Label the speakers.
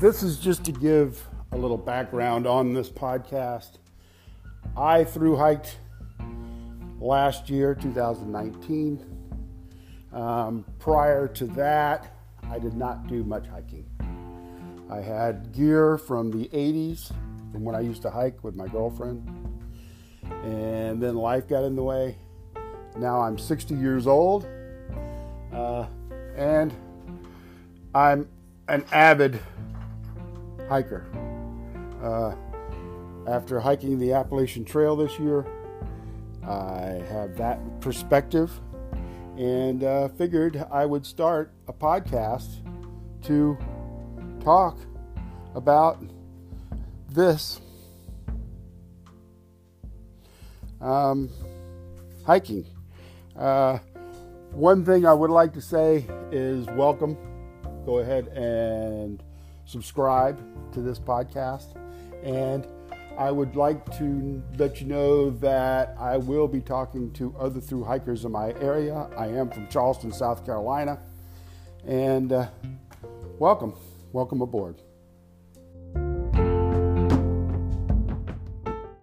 Speaker 1: this is just to give a little background on this podcast. I through hiked last year, 2019. Um, prior to that, I did not do much hiking. I had gear from the 80s, from when I used to hike with my girlfriend. And then life got in the way. Now I'm 60 years old. Uh, and I'm an avid hiker. Uh, after hiking the Appalachian Trail this year, I have that perspective and uh, figured I would start a podcast to talk about this um, hiking. Uh, one thing I would like to say is welcome. Go ahead and subscribe to this podcast. And I would like to let you know that I will be talking to other through hikers in my area. I am from Charleston, South Carolina. And uh, welcome. Welcome aboard.